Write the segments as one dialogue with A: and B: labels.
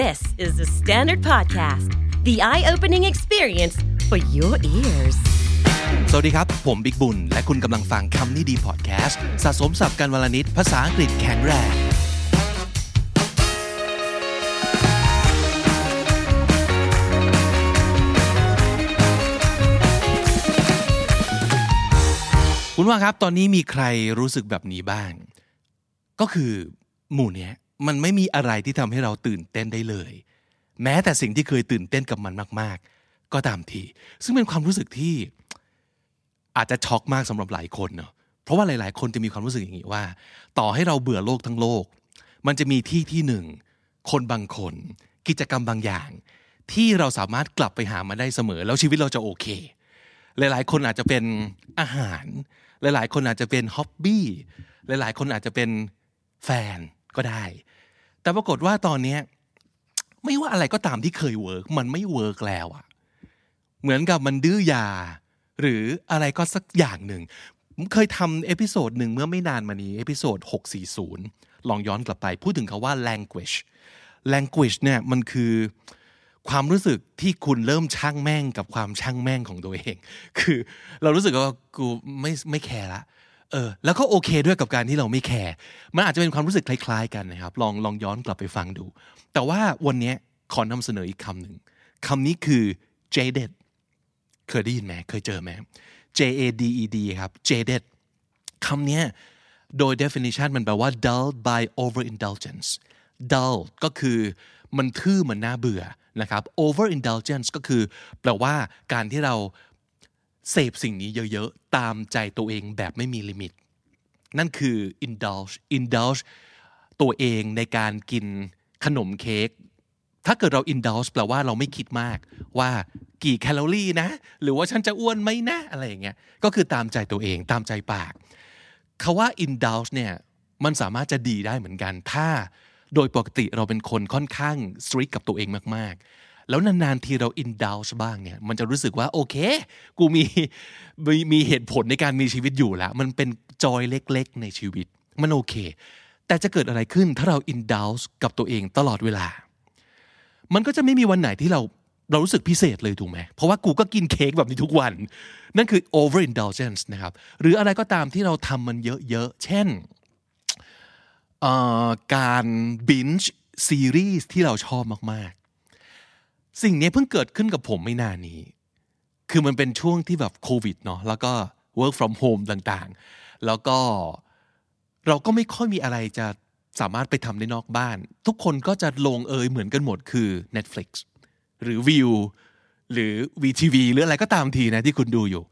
A: This is the Standard Podcast, the eye opening experience for your ears.
B: สวัสดีครับ ผมบิ๊กบุญ และคุณกำลังฟังคำนี้ดีพอดแคสต์สะสมสับกันวลนิดภาษาอังกฤษแข็งแรง คุณว่าครับตอนนี้มีใครรู้สึกแบบนี้บ้าง ก็คือหมู่เนี้ย มันไม่มีอะไรที่ทำให้เราตื่นเต้นได้เลย แม้แต่สิ่งที่เคยตื่นเต้นกับมันมาก ๆ ก็ตามที ซึ่งเป็นความรู้สึกที่อาจจะช็อกมากสำหรับหลายคนเนาะเพราะว่าหลาย ๆ คนจะมีความรู้สึกอย่างนี้ว่า ต่อให้เราเบื่อโลกทั้งโลก มันจะมีที่ที่หนึ่งคนบางคน กิจกรรมบางอย่าง ที่เราสามารถกลับไปหามาได้เสมอ แล้วชีวิตเราจะโอเค หลาย ๆ คนอาจจะเป็นอาหาร หลาย ๆ คนอาจจะเป็น hobby หลาย ๆ คนอาจจะเป็นแฟน ก็ได้ แต่ปรากฏว่าตอนเนี้ยไม่ว่าอะไรก็ตามที่เคย work มันไม่ work แล้วอะเหมือนกับมันดื้อยา หรืออะไรก็สักอย่างหนึ่งผมเคยทำ episode หนึ่งเมื่อไม่นานมานี้ episode 640 ลองย้อนกลับไป พูดถึงคาว่า language language เนี่ยมันคือความรู้สึกที่คุณเริ่มช่างแม่งกับความช่างแม่งของตัวเอง คือเรารู้สึกว่ากูไม่ไม่แคร์ละ เออแล้วก็โอเคด้วยกับการที่เราไม่แคร์มันอาจจะเป็นความรู้สึกคล้ายๆกันนะครับ ลองลองย้อนกลับไปฟังดู แต่ว่าวันนี้ขอนำเสนออีกคำหนึ่งคำนี้คือ jaded เคยได้ยินไหมเคยเจอไหม J A D E D ครับ jaded คำนี้โดย definition มันแปลว่า dull by overindulgence dull ก็คือมันทื่อมันน่าเบื่อนะครับ overindulgence ก็คือแปลว่าการที่เรา เสพสิ่งนี้เยอะๆ ตามใจตัวเองแบบไม่มีลิมิต นั่นคือ indulge indulge ตัวเองในการกินขนมเค้กถ้าเกิดเรา indulge แปลว่าเราไม่คิดมากว่ากี่แคลอรี่นะ หรือว่าฉันจะอ้วนไหมนะ อะไรอย่างเงี้ยก็คือตามใจตัวเองตามใจปากคาว่า indulge เนี่ยมันสามารถจะดีได้เหมือนกัน ถ้าโดยปกติเราเป็นคนค่อนข้าง strict กับตัวเองมากๆ แล้วนานๆทีเรา indulge บ้างเนี่ยมันจะรู้สึกว่าโอเค กูมีมีมีเหตุผลในการมีชีวิตอยู่แล้วมันเป็นจอยเล็กๆ ในชีวิต มันโอเค แต่จะเกิดอะไรขึ้นถ้าเรา indulge กับตัวเองตลอดเวลา มันก็จะไม่มีวันไหนที่เราเรารู้สึกพิเศษเลยถูกไหม เพราะว่ากูก็กินเค้กแบบนี้ทุกวัน นั่นคือ overindulgence นะครับ หรืออะไรก็ตามที่เราทำมันเยอะๆ เช่น การ binge ซีรีส์ที่เราชอบมากๆ สิ่งนี้เพิ่งเกิดขึ้นกับผมไม่นานนี้ คือมันเป็นช่วงที่แบบโควิดเนาะแล้วก็ work from home ต่างๆ แล้วก็เราก็ไม่ค่อยมีอะไรจะสามารถไปทำได้นอกบ้าน ทุกคนก็จะลงเอยเหมือนกันหมดคือ Netflix หรือวิวหรือ VTV หรืออะไรก็ตามทีนะที่คุณดูอยู่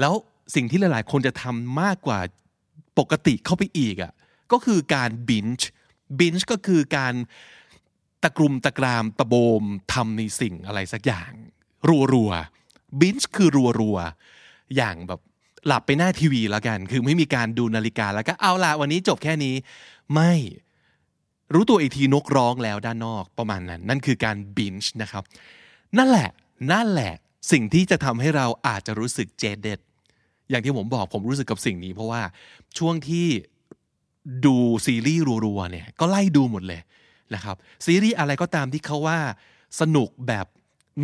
B: แล้วสิ่งที่หลายๆ คนจะทำมากกว่าปกติเข้าไปอีกอะ่ะก็คือการ binge binge ก็คือการ ตะกรุมตะกรามตะโบมทำในสิ่งอะไรสักอย่าง รัวๆ binge คือรัวๆอย่างแบบหลับไปหน้าทีวีแล้วกัน คือไม่มีการดูนาฬิกาแล้วก็เอาละวันนี้จบแค่นี้ ไม่รู้ตัวอีกทีนกร้องแล้วด้านนอกประมาณนั้น นั่นคือการ binge นะครับ นั่นแหละ นั่นแหละ สิ่งที่จะทำให้เราอาจจะรู้สึกเจเด็ดอย่างที่ผมบอกผมรู้สึกกับสิ่งนี้ เพราะว่าช่วงที่ดูซีรีส์รัวๆเนี่ยก็ไล่ดูหมดเลย นะครับซีรีส์อะไรก็ตามที่เขาว่าสนุกแบบ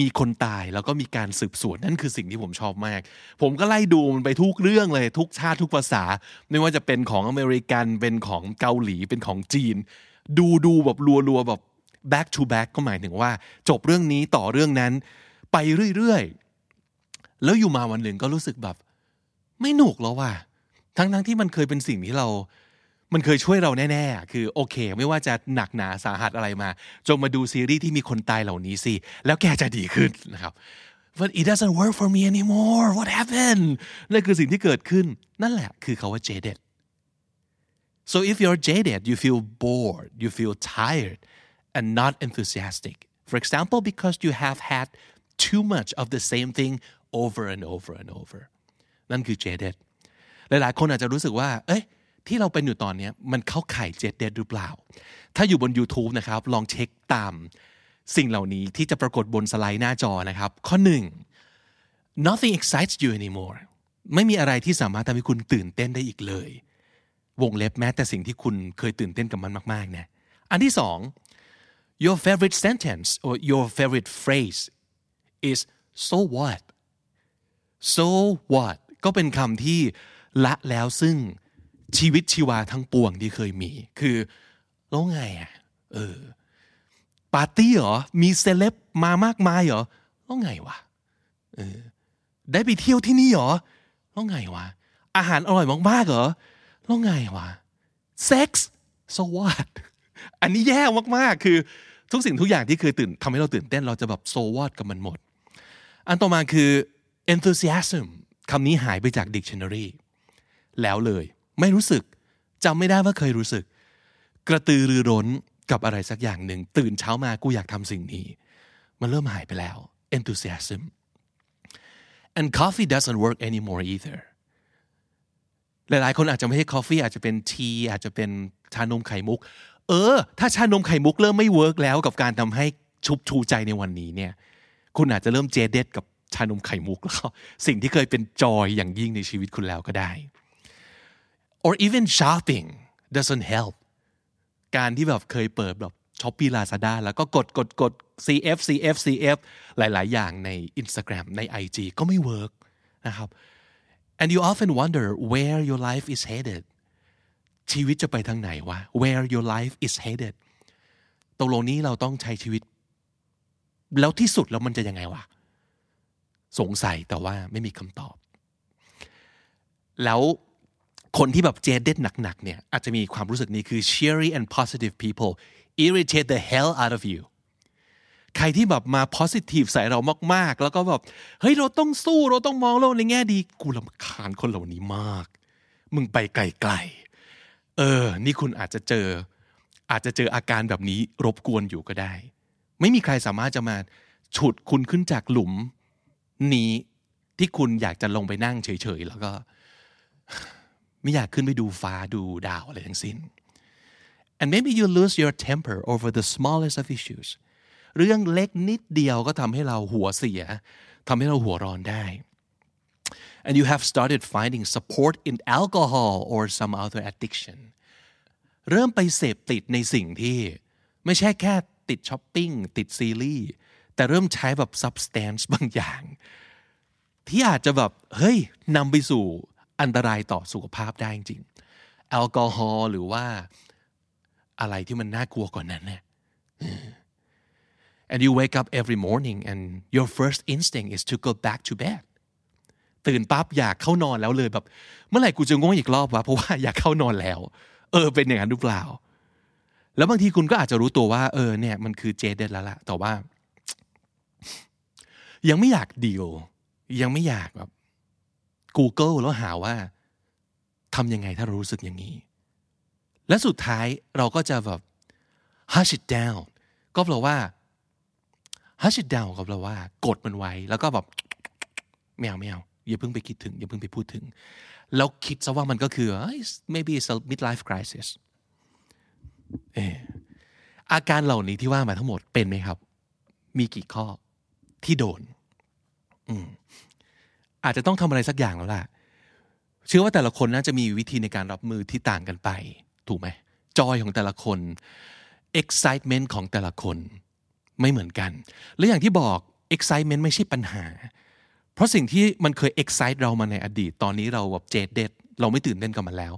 B: มีคนตายแล้วก็มีการสืบสวนนั่นคือสิ่งที่ผมชอบมาก ผมก็ไล่ดูมันไปทุกเรื่องเลยทุกชาติทุกภาษา ไม่ว่าจะเป็นของอเมริกันเป็นของเกาหลีเป็นของจีน ดูดูแบบรัวๆแบบ back to back ก็หมายถึงว่า จบเรื่องนี้ต่อเรื่องนั้น ไปเรื่อยๆ แล้วอยู่มาวันหนึ่งก็รู้สึกแบบ ไม่หนุกแล้วว่ะทั้งๆที่มันเคยเป็นสิ่งที่เรา มันเคยช่วยเราแน่ๆ คือโอเค ไม่ว่าจะหนักหนาสาหัสอะไรมา จงมาดูซีรีส์ที่มีคนตายเหล่านี้สิ แล้วแกจะดีขึ้นนะครับ but it doesn't work for me anymore what happened นั่นคือสิ่งที่เกิดขึ้น นั่นแหละคือคาว่า jaded so if you're jaded you feel bored you feel tired and not enthusiastic for example because you have had too much of the same thing over and over and over นั่นคือ jaded หลายๆ คนอาจจะรู้สึกว่า เอ้ย ที่เราเป็นอยู่ตอนนี้มันเข้าข่ายเจ็ดเด็ดหรือเปล่า ถ้าอยู่บน YouTube นะครับ ลองเช็คตามสิ่งเหล่านี้ที่จะปรากฏบนสไลด์หน้าจอนะครับ ข้อหนึ่ง nothing excites you anymore ไม่มีอะไรที่สามารถทำให้คุณตื่นเต้นได้อีกเลย วงเล็บแม้แต่สิ่งที่คุณเคยตื่นเต้นกับมันมากๆนะอันที่สอง your favorite sentence or your favorite phrase is so what so what ก็เป็นคำที่ละแล้วซึ่ง ชีวิตชีวาทั้งปวงที่เคยมี คือแล้วไงอะเออปาร์ตี้เหรอ มีเซเลบมามากมายเหรอแล้วไงวะเออได้ไปเที่ยวที่นี่เหรอแล้วไงวะ อาหารอร่อยมากๆเหรอแล้วไงวะเซ็กส์ so what อันนี้แย่มากๆ คือทุกสิ่งทุกอย่างที่เคยตื่นทำให้เราตื่นเต้นเราจะแบบ so what กับมันหมด อันต่อมาคือ enthusiasm คำนี้หายไปจาก dictionary แล้วเลย ไม่รู้สึกจำไม่ได้ว่าเคยรู้สึก กระตือรือร้นกับอะไรสักอย่างหนึ่ง ตื่นเช้ามากูอยากทำสิ่งนี้ มันเริ่มหายไปแล้ว enthusiasm and coffee doesn't work anymore either หลายๆ คนอาจจะไม่ใช่ coffee อาจจะเป็นทีอาจจะเป็นชานมไข่มุก เออ ถ้าชานมไข่มุกเริ่มไม่เวิร์กแล้วกับการทำให้ชุบชูใจในวันนี้เนี่ย คุณอาจจะเริ่มเจเด็ดกับชานมไข่มุกแล้ว สิ่งที่เคยเป็น joy อย่างยิ่งในชีวิตคุณแล้วก็ได้ or even shopping doesn't help การที่แบบเคยเปิดแบบ Shopee Lazada แล้วก็กดกดกด CF CF CF หลาย ๆ อย่างใน Instagram ใน IG ก็ไม่ work นะครับ and you often wonder where your life is headed ชีวิตจะไปทางไหนวะ where your life is headed ตกลงนี้เราต้องใช้ชีวิต แล้วที่สุดแล้วมันจะยังไงวะ สงสัยแต่ว่าไม่มีคำตอบ แล้ว คนที่แบบเจเด็ดหนักๆเนี่ยอาจจะมีความรู้สึกนี้คือ cheery and positive people irritate the hell out of you ใครที่แบบมา positive ใส่เรามากๆ แล้วก็แบบเฮ้ยเราต้องสู้เราต้องมองโลกในแง่ดีกูรำคาญคนเหล่านี้มาก มึงไปไกลๆเออ นี่คุณอาจจะเจอ อาจจะเจออาการแบบนี้รบกวนอยู่ก็ได้ ไม่มีใครสามารถจะมาฉุดคุณขึ้นจากหลุมนี้ที่คุณอยากจะลงไปนั่งเฉยๆแล้วก็ ไม่อยากขึ้นไปดูฟ้าดูดาวอะไรทั้งสิ้น and maybe you lose your temper over the smallest of issues เรื่องเล็กนิดเดียวก็ทำให้เราหัวเสียทำให้เราหัวร้อนได้ and you have started finding support in alcohol or some other addiction เริ่มไปเสพติดในสิ่งที่ไม่ใช่แค่ติดช้อปปิ้งติดซีรีส์แต่เริ่มใช้แบบ substance บางอย่าง ที่อาจจะแบบ เฮ้ยนำไปสู่ อันตรายต่อสุขภาพได้จริงแอลกอฮอล์หรือว่าอะไรที่มันน่ากลัวกว่านั้นเนี่ย and you wake up every morning and your first instinct is to go back to bed ตื่นปั๊บอยากเข้านอนแล้วเลยแบบ เมื่อไหร่กูจะง่วงอีกรอบวะเพราะว่าอยากเข้านอนแล้ว เออเป็นอย่างนั้นหรือเปล่า แล้วบางทีคุณก็อาจจะรู้ตัวว่า เออเนี่ยมันคือเจเดนแล้วล่ะแต่ว่า ยังไม่อยากดีลยังไม่อยากแบบ Google แล้วหาว่าทำยังไงถ้าเรารู้สึกอย่างนี้ และสุดท้ายเราก็จะแบบ hush it down ก็แปลว่า hush it down ก็แปลว่ากดมันไว้ แล้วก็แบบไม่เอาไม่เอาอย่าเพิ่งไปคิดถึง อย่าเพิ่งไปพูดถึง แล้วคิดซะว่ามันก็คือ maybe it's a midlife crisis เอออาการเหล่านี้ที่ว่ามาทั้งหมดเป็นไหมครับ มีกี่ข้อที่โดน อาจจะต้องทำอะไรสักอย่างแล้วล่ะ เชื่อว่าแต่ละคนน่าจะมีวิธีในการรับมือที่ต่างกันไป ถูกไหมจอยของแต่ละคน excitement ของแต่ละคนไม่เหมือนกัน และอย่างที่บอก excitement ไม่ใช่ปัญหา เพราะสิ่งที่มันเคย excite เรามาในอดีต ตอนนี้เราแบบเจดเด็ดเราไม่ตื่นเต้นกับมันแล้ว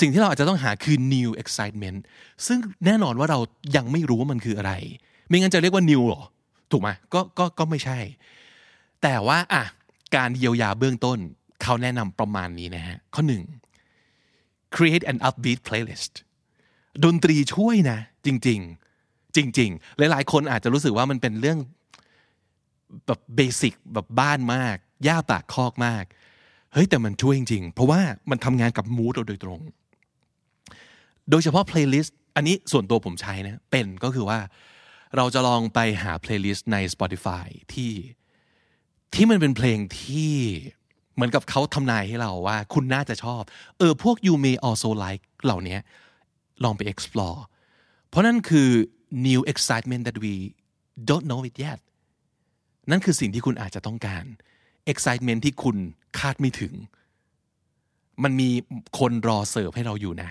B: สิ่งที่เราอาจจะต้องหาคือ new excitement ซึ่งแน่นอนว่าเรายังไม่รู้ว่ามันคืออะไร ไม่งั้นจะเรียกว่า new หรอ ถูกไหมก็ก็ก็ไม่ใช่ แต่ว่าอะ การเยียวยาเบื้องต้น เขาแนะนำประมาณนี้นะฮะ ข้อหนึ่ง create an upbeat playlist ดนตรีช่วยนะ จริง ๆ จริง ๆ หลายๆ คนอาจจะรู้สึกว่ามันเป็นเรื่องแบบ basic แบบบ้านมากหญ้าปากคอกมาก เฮ้ย แต่มันช่วยจริง ๆ เพราะว่ามันทำงานกับ mood เราโดยตรง โดยเฉพาะ playlist อันนี้ส่วนตัวผมใช้นะ เป็นก็คือว่าเราจะลองไปหา playlist ใน Spotify ที่ ที่มันเป็นเพลงที่เหมือนกับเขาทำนายให้เราว่า คุณน่าจะชอบ เออพวก you may also like เหล่านี้ลองไป explore เพราะนั่นคือ new excitement that we don't know it yet นั่นคือสิ่งที่คุณอาจจะต้องการ excitement ที่คุณคาดไม่ถึง มันมีคนรอเสิร์ฟให้เราอยู่นะ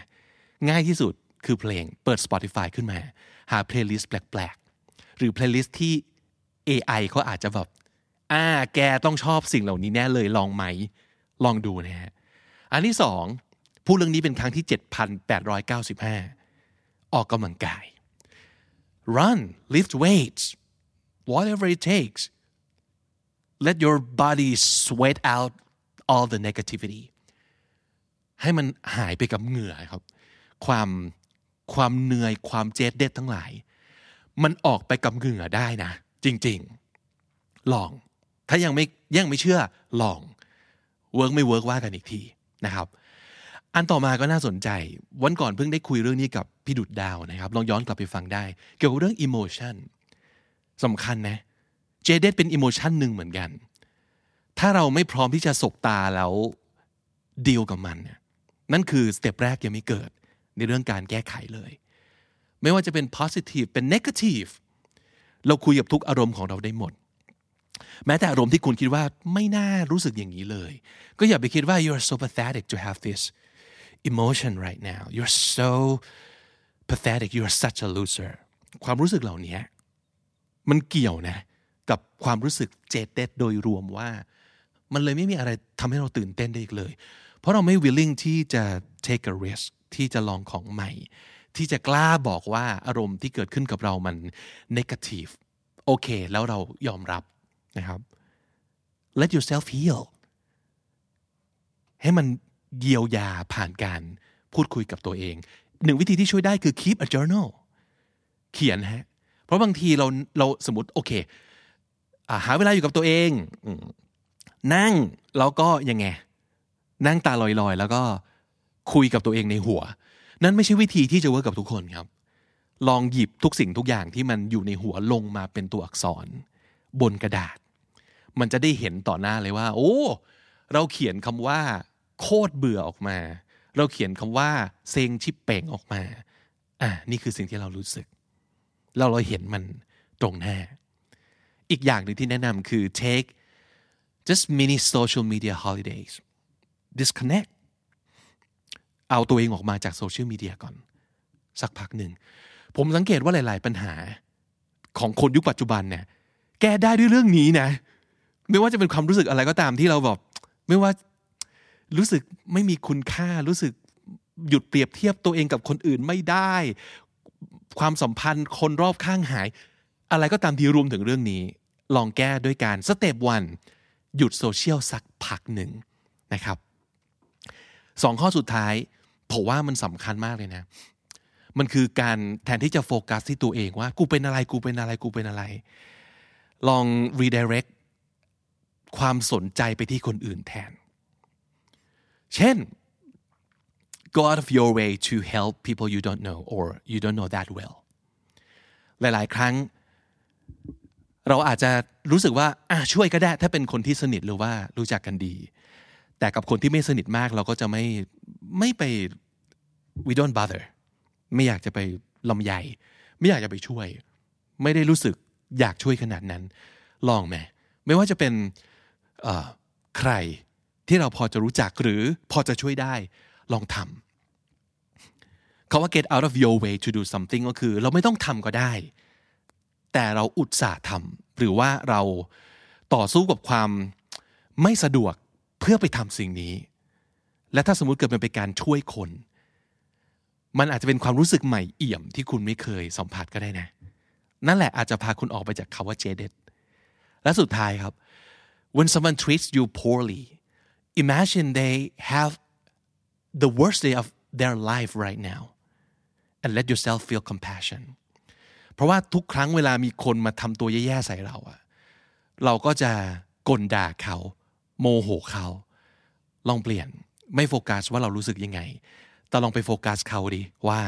B: ง่ายที่สุดคือเพลงเปิด Spotify ขึ้นมา หาเพลย์ลิสต์แปลก ๆ หรือเพลย์ลิสต์ที่ AI เขาอาจจะแบบ อ่า แกต้องชอบสิ่งเหล่านี้แน่เลยลองไหม ลองดูนะฮะ อันที่สองพูดเรื่องนี้เป็นครั้งที่ 7,895 ออกกำลังกาย run lift weights whatever it takes let your body sweat out all the negativity ให้มันหายไปกับเหงื่อครับ ความความเหนื่อยความเจ็ดเด็ดทั้งหลาย มันออกไปกับเหงื่อได้นะ จริง ๆ ลอง ถ้ายังไม่ยังไม่เชื่อลอง work ไม่ work ว่ากันอีกทีนะครับ อันต่อมาก็น่าสนใจ วันก่อนเพิ่งได้คุยเรื่องนี้กับพี่ดุจดาวนะครับ ลองย้อนกลับไปฟังได้ เกี่ยวกับเรื่อง emotion สำคัญนะ jaded เป็น emotion หนึ่งเหมือนกัน ถ้าเราไม่พร้อมที่จะสบตาแล้วดีลกับมันเนี่ยนั่นคือ step แรกยังไม่เกิดในเรื่องการแก้ไขเลย ไม่ว่าจะเป็น positive เป็น negative เราคุยกับทุกอารมณ์ของเราได้หมด แม้แต่อารมณ์ที่คุณคิดว่าไม่น่ารู้สึกอย่างนี้เลย ก็อย่าไปคิดว่า you're so pathetic to have this emotion right now you're so pathetic you're such a loser ความรู้สึกเหล่านี้มันเกี่ยวนะ กับความรู้สึกเจตเด็ดโดยรวมว่า มันเลยไม่มีอะไรทำให้เราตื่นเต้นได้อีกเลย เพราะเราไม่ willing ที่จะ take a risk ที่จะลองของใหม่ ที่จะกล้าบอกว่าอารมณ์ที่เกิดขึ้นกับเรามัน negative โอเค แล้วเรายอมรับ นะครับ let yourself heal ให้มันเยียวยาผ่านการพูดคุยกับตัวเอง หนึ่งวิธีที่ช่วยได้คือ keep a journal เขียนฮะ เพราะบางทีเราเราสมมติโอเคอหาเวลาอยู่กับตัวเอง นั่งแล้วก็ยังไง นั่งตาลอยๆ แล้วก็คุยกับตัวเองในหัว นั่นไม่ใช่วิธีที่จะเวิร์กกับทุกคนครับ ลองหยิบทุกสิ่งทุกอย่างที่มันอยู่ในหัวลงมาเป็นตัวอักษร บนกระดาษ มันจะได้เห็นต่อหน้าเลยว่า โอ้ เราเขียนคำว่า โคตรเบื่อออกมา เราเขียนคำว่า เซงชิปเป่งออกมา อะนี่คือสิ่งที่เรารู้สึก เราเราเห็นมันตรงหน้า อีกอย่างหนึ่งที่แนะนำคือ take just mini social media holidays disconnect เอาตัวเองออกมาจากโซเชียลมีเดียก่อน สักพักหนึ่ง ผมสังเกตว่าหลาย ๆ ปัญหาของคนยุคปัจจุบันเนี่ย แก้ได้ด้วยเรื่องนี้นะ ไม่ว่าจะเป็นความรู้สึกอะไรก็ตามที่เราแบบไม่ว่ารู้สึกไม่มีคุณค่ารู้สึกหยุดเปรียบเทียบตัวเองกับคนอื่นไม่ได้ ความสัมพันธ์คนรอบข้างหาย อะไรก็ตามที่รวมถึงเรื่องนี้ ลองแก้ด้วยการสเต็ปวันหยุดโซเชียลสักพักหนึ่งนะครับสองข้อสุดท้ายผมว่ามันสำคัญมากเลยนะ มันคือการแทนที่จะโฟกัสที่ตัวเองว่า กูเป็นอะไรกูเป็นอะไรกูเป็นอะไร ลอง redirect ความสนใจไปที่คนอื่นแทน เช่น go out of your way to help people you don't know or you don't know that well หลาย ๆ ครั้ง เราอาจจะรู้สึกว่าช่วยก็ได้ ถ้าเป็นคนที่สนิทหรือว่ารู้จักกันดี แต่กับคนที่ไม่สนิทมากเราก็จะไม่ไม่ไป we don't bother ไม่อยากจะไปลำใหญ่ไม่อยากจะไปช่วย ไม่ได้รู้สึกอยากช่วยขนาดนั้น ลองไหมไม่ว่าจะเป็น ใครที่เราพอจะรู้จักหรือพอจะช่วยได้ลองทำเขาว่า get out of your way to do something ก็คือเราไม่ต้องทำก็ได้ แต่เราอุตส่าห์ทำหรือว่าเราต่อสู้กับความไม่สะดวกเพื่อไปทำสิ่งนี้ และถ้าสมมุติเกิดมันเป็นการช่วยคน มันอาจจะเป็นความรู้สึกใหม่เอี่ยมที่คุณไม่เคยสัมผัสก็ได้นะ นั่นแหละอาจจะพาคุณออกไปจากคาว่าเจเดตและสุดท้ายครับ when someone treats you poorly imagine they have the worst day of their life right now and let yourself feel compassion เพราะว่าทุกครั้งเวลามีคนมาทำตัวแย่ๆใส่เราอะเราก็จะกลด่าเขา โมโหเขา ลองเปลี่ยนไม่โฟกัสว่าเรารู้สึกยังไง แต่ลองไปโฟกัสเขาดิว่า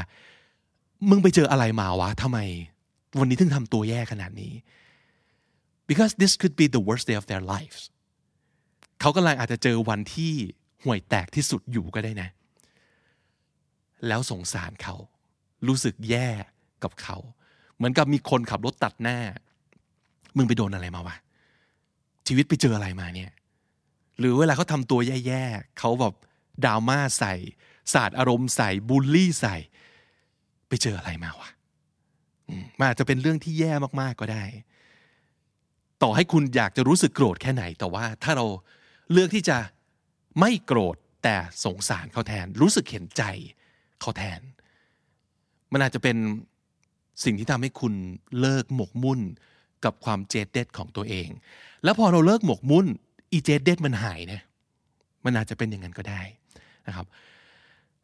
B: มึงไปเจออะไรมาวะทำไม วันนี้ถึงทำตัวแย่ขนาดนี้ because this could be the worst day of their lives เขากำลังอาจจะเจอวันที่ห่วยแตกที่สุดอยู่ก็ได้นะ แล้วสงสารเขา รู้สึกแย่กับเขา เหมือนกับมีคนขับรถตัดหน้า มึงไปโดนอะไรมาวะ ชีวิตไปเจออะไรมาเนี่ย หรือเวลาเขาทำตัวแย่ๆเขาแบบดราม่าใส่ศาสาดอารมณ์ใส่บูลลี่ใส่ ไปเจออะไรมาวะมันอาจจะเป็นเรื่องที่แย่มากๆก็ได้ ต่อให้คุณอยากจะรู้สึกโกรธแค่ไหน แต่ว่าถ้าเราเลือกที่จะไม่โกรธแต่สงสารเขาแทน รู้สึกเห็นใจเขาแทน มันอาจจะเป็นสิ่งที่ทำให้คุณเลิกหมกมุ่นกับความเจดเด็ดของตัวเอง แล้วพอเราเลิกหมกมุ่นอีเจดเด็ดมันหายนะมันอาจจะเป็นอย่างนั้นก็ได้นะครับ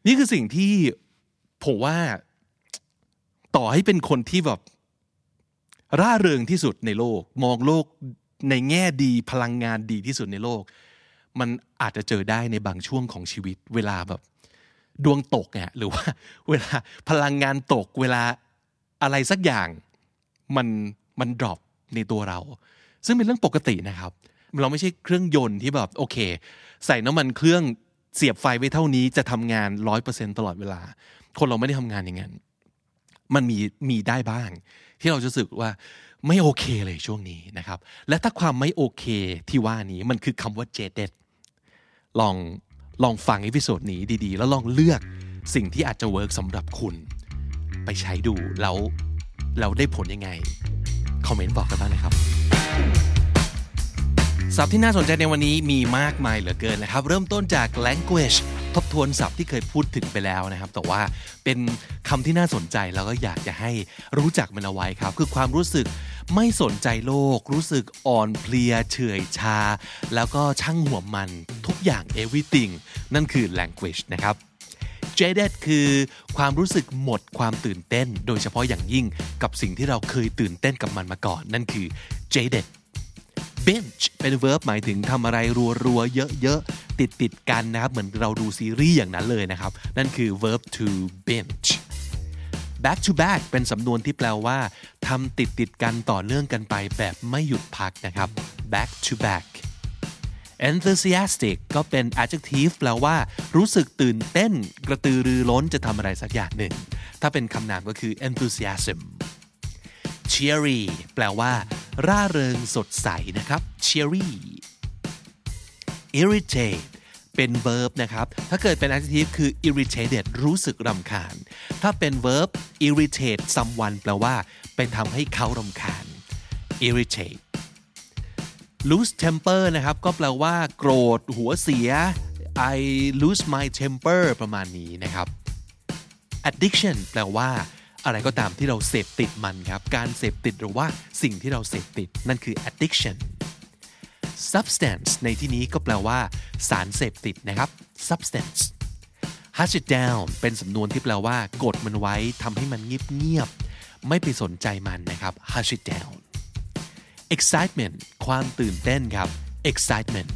B: นี่คือสิ่งที่ผมว่าต่อให้เป็นคนที่แบบ ร่าเริงที่สุดในโลก มองโลกในแง่ดีพลังงานดีที่สุดในโลก มันอาจจะเจอได้ในบางช่วงของชีวิต เวลาแบบ ดวงตกเนี่ยหรือว่า เวลาพลังงานตก เวลาอะไรสักอย่าง มันมัน drop ในตัวเรา ซึ่งเป็นเรื่องปกตินะครับ เราไม่ใช่เครื่องยนต์ที่แบบโอเค ใส่น้ำมันเครื่องเสียบไฟไว้เท่านี้จะทำงานร้อยเปอร์เซ็นตลอดเวลา คนเราไม่ได้ทำงานอย่างนั้น มันมีมีได้บ้าง ที่เราจะรู้สึกว่าไม่โอเคเลยช่วงนี้นะครับ และถ้าความไม่โอเคที่ว่านี้มันคือคำว่า jaded ลองลองฟัง episode นี้ดีๆ แล้วลองเลือกสิ่งที่อาจจะเวิร์กสำหรับคุณ ไปใช้ดูแล้วแล้วได้ผลยังไง คอมเมนต์บอกกันบ้างนะครับศัพท์ที่น่าสนใจในวันนี้มีมากมายเหลือเกินนะครับ เริ่มต้นจาก language ทบทวนศัพท์ที่เคยพูดถึงไปแล้วนะครับ แต่ว่าเป็นคำที่น่าสนใจแล้วก็อยากจะให้รู้จักมันเอาไว้ครับ คือความรู้สึกไม่สนใจโลก รู้สึกอ่อนเพลียเฉื่อยชา แล้วก็ช่างหัวมันทุกอย่าง everything นั่นคือ language นะครับ jaded คือความรู้สึกหมดความตื่นเต้น โดยเฉพาะอย่างยิ่งกับสิ่งที่เราเคยตื่นเต้นกับมันมาก่อน นั่นคือ jaded binge เป็น verb หมายถึงทำอะไรรัวๆเยอะ ๆติดกันนะครับ เหมือนเราดูซีรีส์อย่างนั้นเลยนะครับ นั่นคือ verb to binge back to back เป็นสำนวนที่แปลว่าทำติดติดกันต่อเนื่องกันไปแบบไม่หยุดพักนะครับ back to back enthusiastic ก็เป็น adjective แปลว่า รู้สึกตื่นเต้น กระตือรือร้นจะทำอะไรสักอย่างหนึ่ง ถ้าเป็นคำนามก็คือ enthusiasm cheery แปลว่า ร่าเริงสดใสนะครับ cheery irritate เป็น verb นะครับ ถ้าเกิดเป็น adjective คือ irritated รู้สึกรำคาญ ถ้าเป็น verb irritate someone แปลว่า ไปทำให้เขารำคาญ irritate lose temper นะครับ ก็แปลว่า โกรธ หัวเสีย I lose my temper ประมาณนี้นะครับ addiction แปลว่า อะไรก็ตามที่เราเสพติดมันครับ การเสพติดหรือว่าสิ่งที่เราเสพติดนั่นคือ addiction substance ในที่นี้ก็แปลว่า สารเสพติดนะครับ substance hush it down เป็นสำนวนที่แปลว่ากดมันไว้ทำให้มันเงียบๆไม่ไปสนใจมันนะครับ hush it down excitement ความตื่นเต้นครับ excitement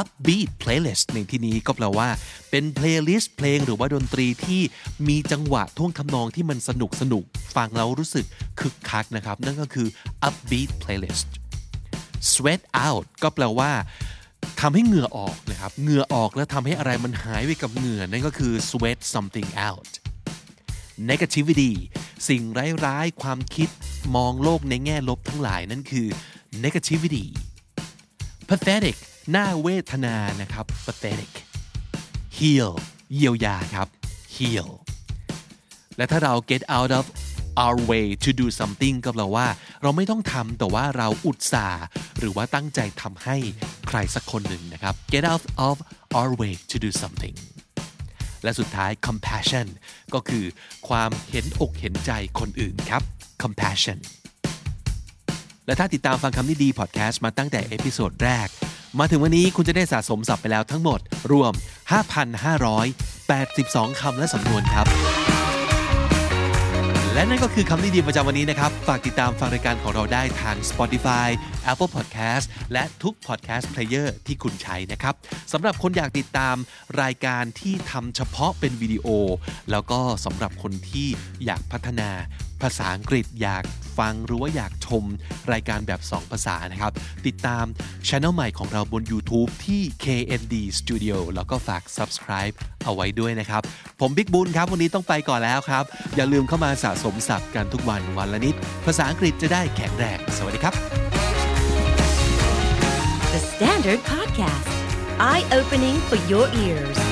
B: upbeat playlist ในที่นี้ก็แปลว่า เป็น playlist เพลงหรือว่าดนตรีที่มีจังหวะท่วงทำนองที่มันสนุกสนุกฟังแล้วรู้สึกคึกคักนะครับ นั่นก็คือ upbeat playlist sweat out ก็แปลว่าทำให้เหงื่อออกนะครับเหงื่อออกแล้วทำให้อะไรมันหายไปกับเหงื่อนั่นก็คือ sweat something out negativity สิ่งร้ายๆ ความคิดมองโลกในแง่ลบทั้งหลายนั่นคือ negativity pathetic น่าเวทนานะครับ pathetic heal เยียวยาครับ heal และถ้าเรา get out of our way to do something ก็แปลว่า เราไม่ต้องทำแต่ว่าเราอุตส่าห์ หรือว่าตั้งใจทำให้ใครสักคนหนึ่งนะครับ get out of our way to do something และสุดท้าย compassion ก็คือความเห็นอกเห็นใจคนอื่นครับ compassion และถ้าติดตามฟังคำนี้ดีพอดแคสต์มาตั้งแต่ episode แรก มาถึงวันนี้คุณจะได้สะสมศัพท์ไปแล้วทั้งหมด รวม 5,582 คำและสำนวนครับ และนั่นก็คือคำนี้ดีประจำวันนี้นะครับ ฝากติดตามฟังรายการของเราได้ทาง Spotify Apple Podcast และทุก Podcast Player ที่คุณใช้นะครับสำหรับคนอยากติดตามรายการที่ทำเฉพาะเป็นวิดีโอ แล้วก็สำหรับคนที่อยากพัฒนา ภาษาอังกฤษอยากฟังหรือว่าอยากชมรายการแบบ 2 ภาษานะครับ ติดตามช anel ใหม่ของเราบน YouTube ที่ KND Studio แล้วก็ฝาก subscribe เอาไว้ด้วยนะครับ ผมบิ๊กบุญครับ วันนี้ต้องไปก่อนแล้วครับ อย่าลืมเข้ามาสะสมศัพท์กันทุกวันวันละนิด ภาษาอังกฤษจะได้แข็งแรง สวัสดีครับ
A: The Standard Podcast, eye opening for your ears.